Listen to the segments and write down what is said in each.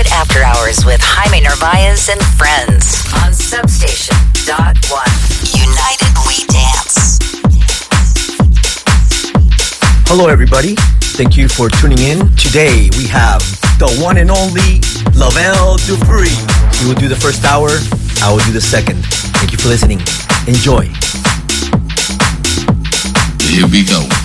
Hollywood After Hours with Jaime Narvaez and friends on Substation. Dot one. United We Dance. Hello, everybody. Thank you for tuning in. Today we have the one and only Lavelle Dupree. He will do the first hour. I will do the second. Thank you for listening. Enjoy. Here we go.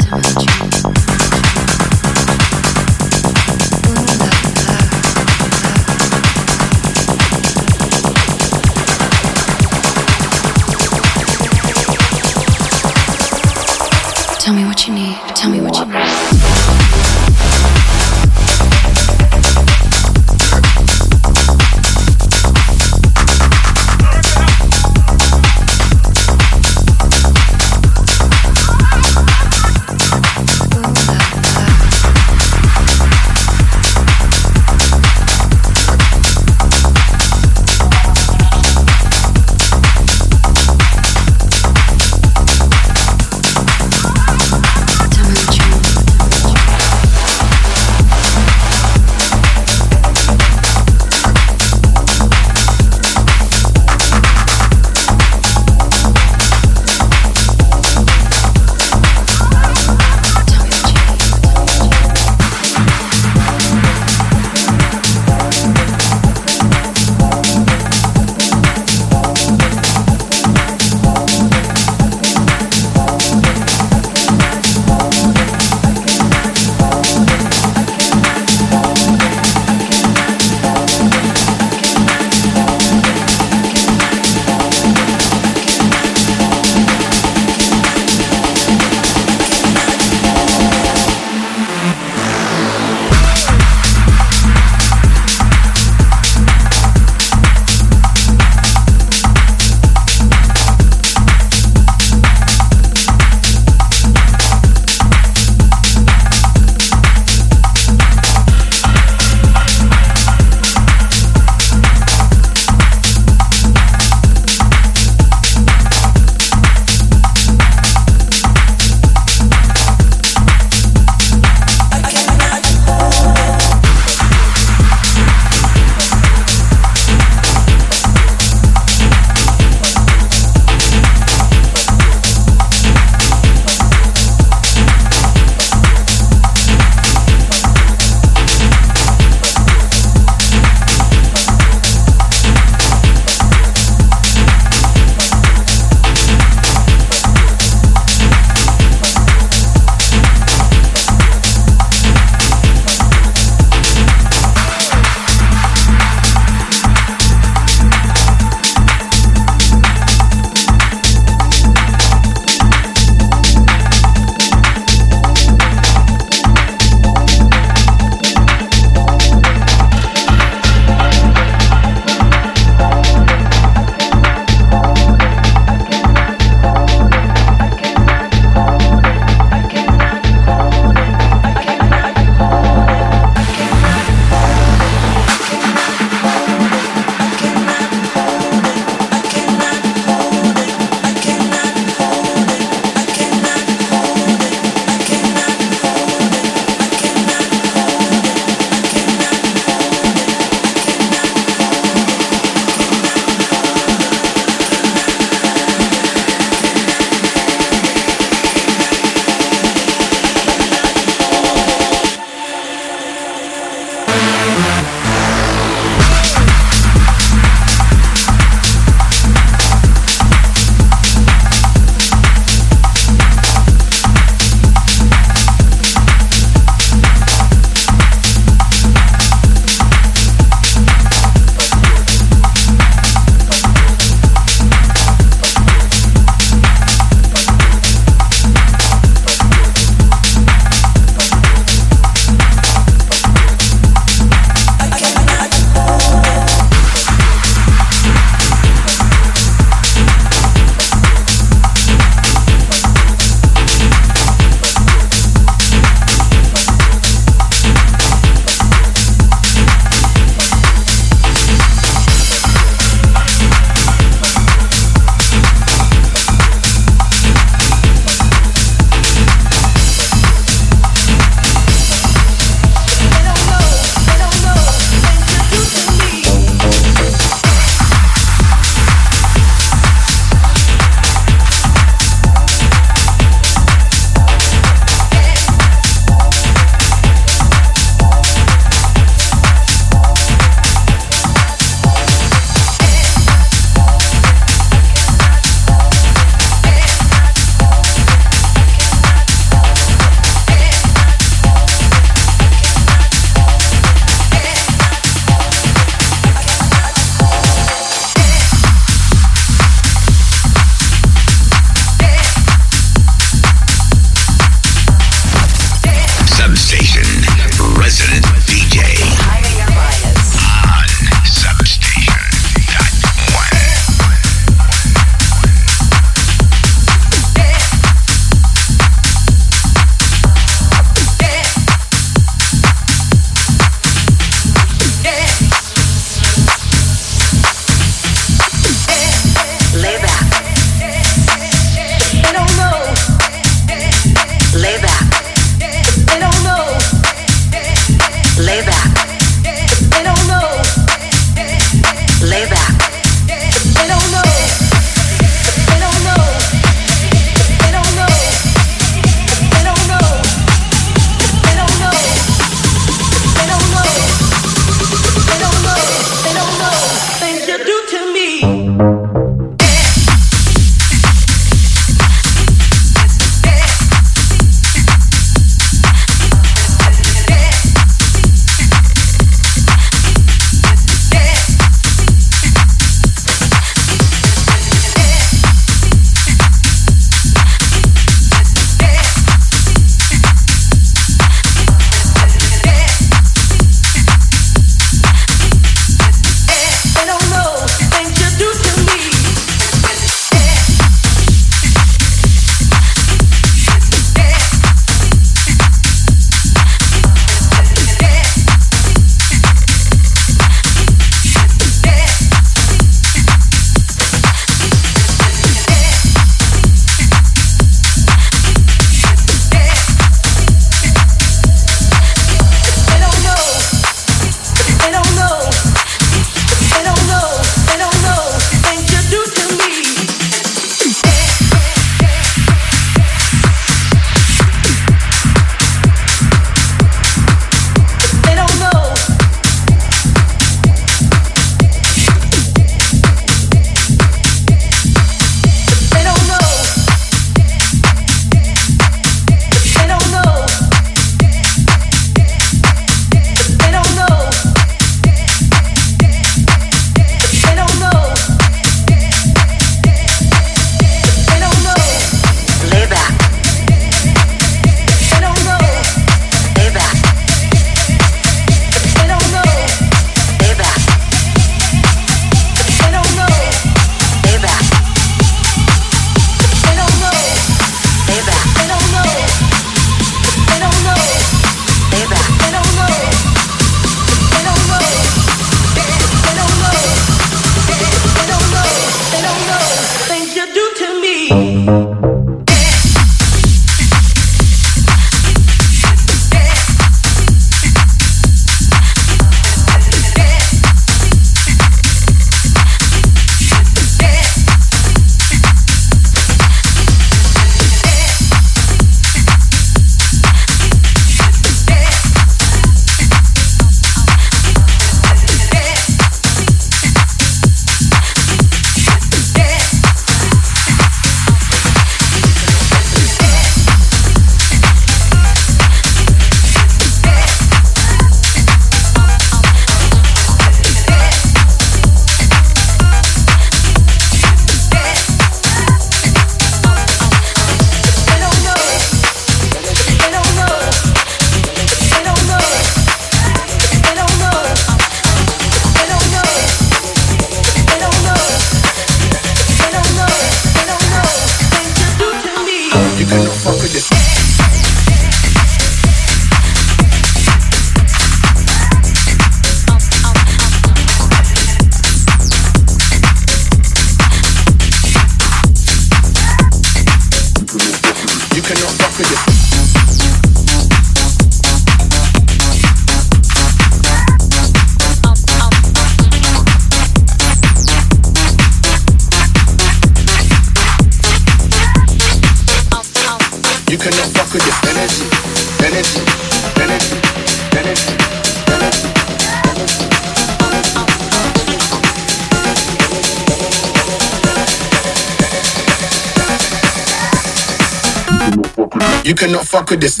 Fuck with this.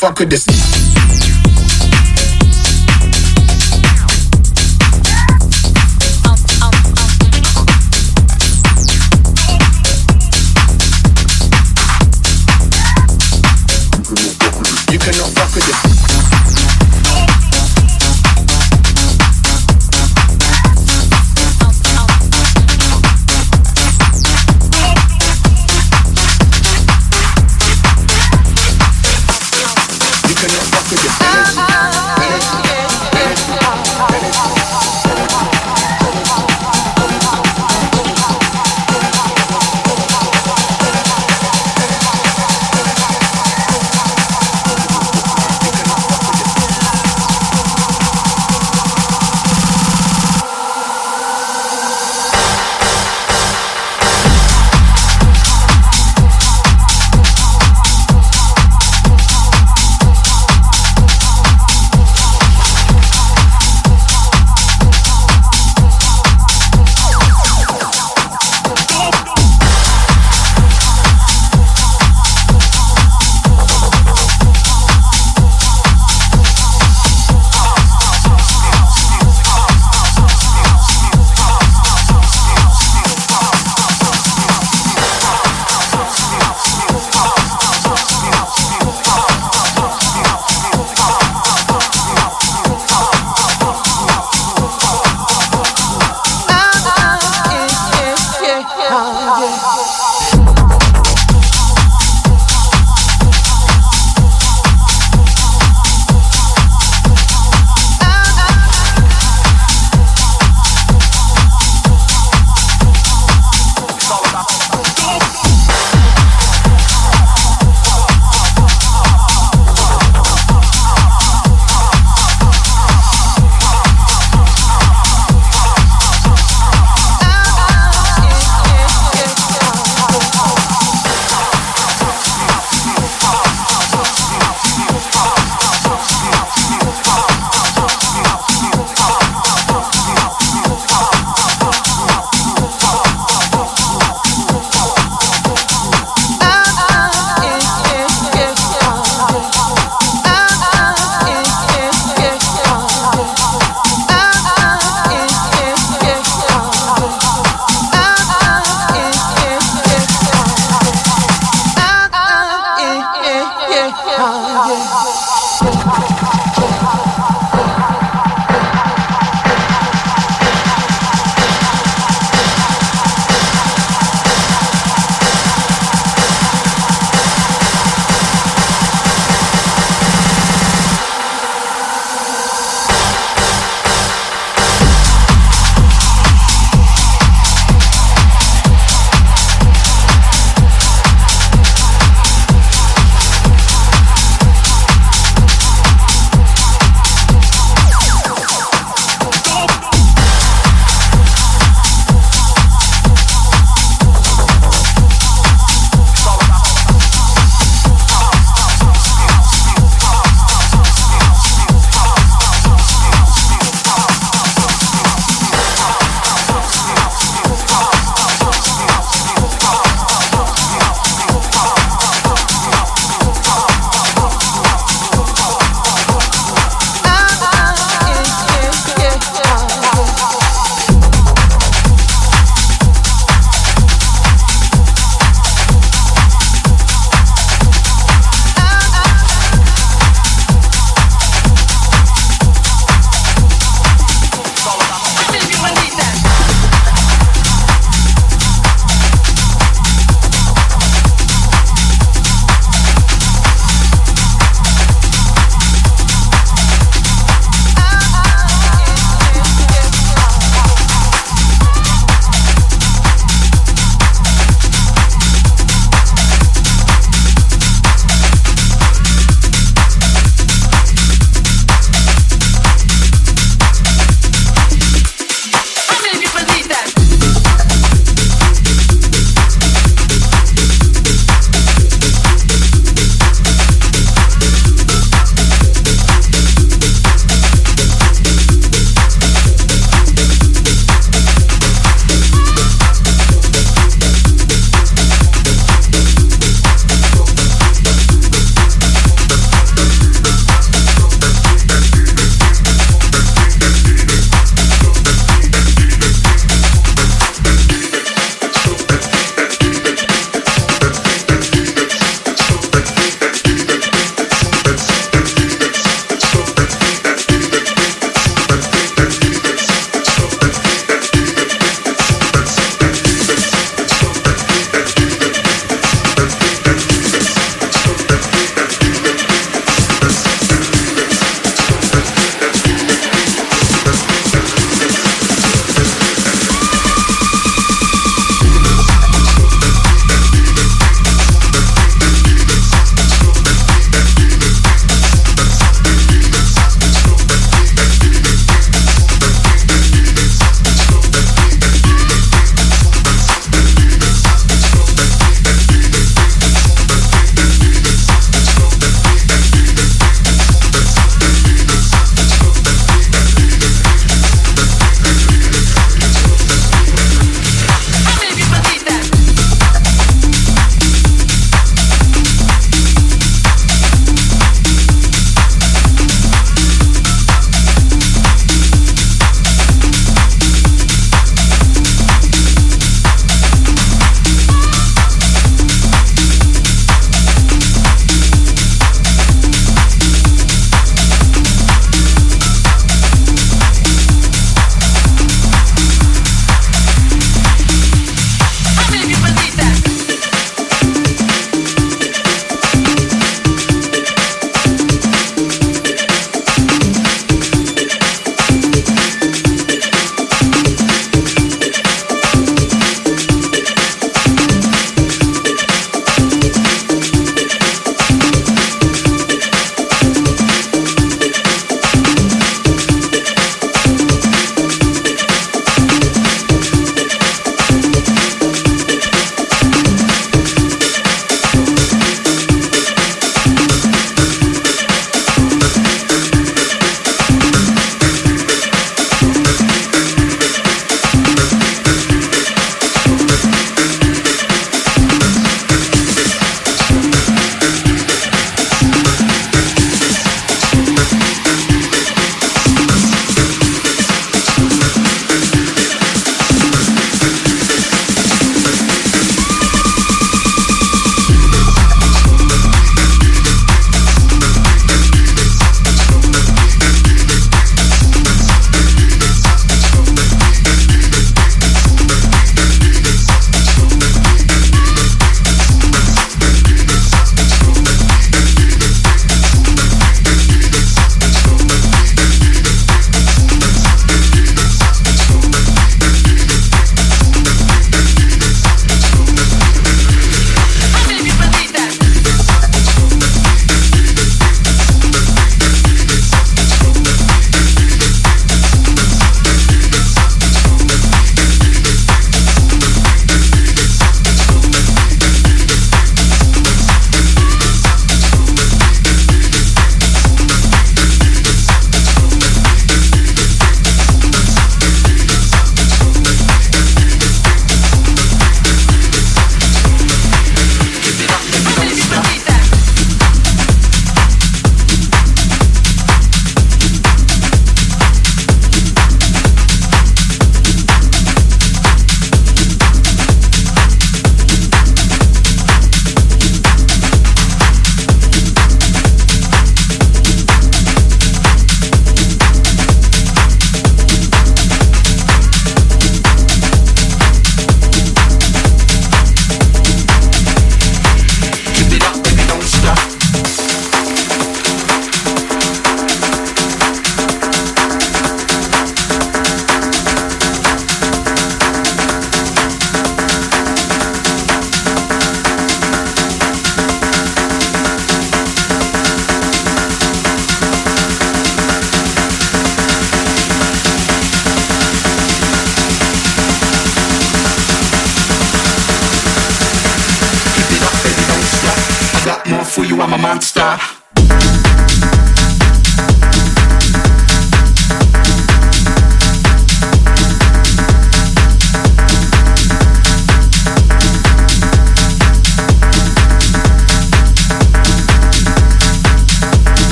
Fuck with this.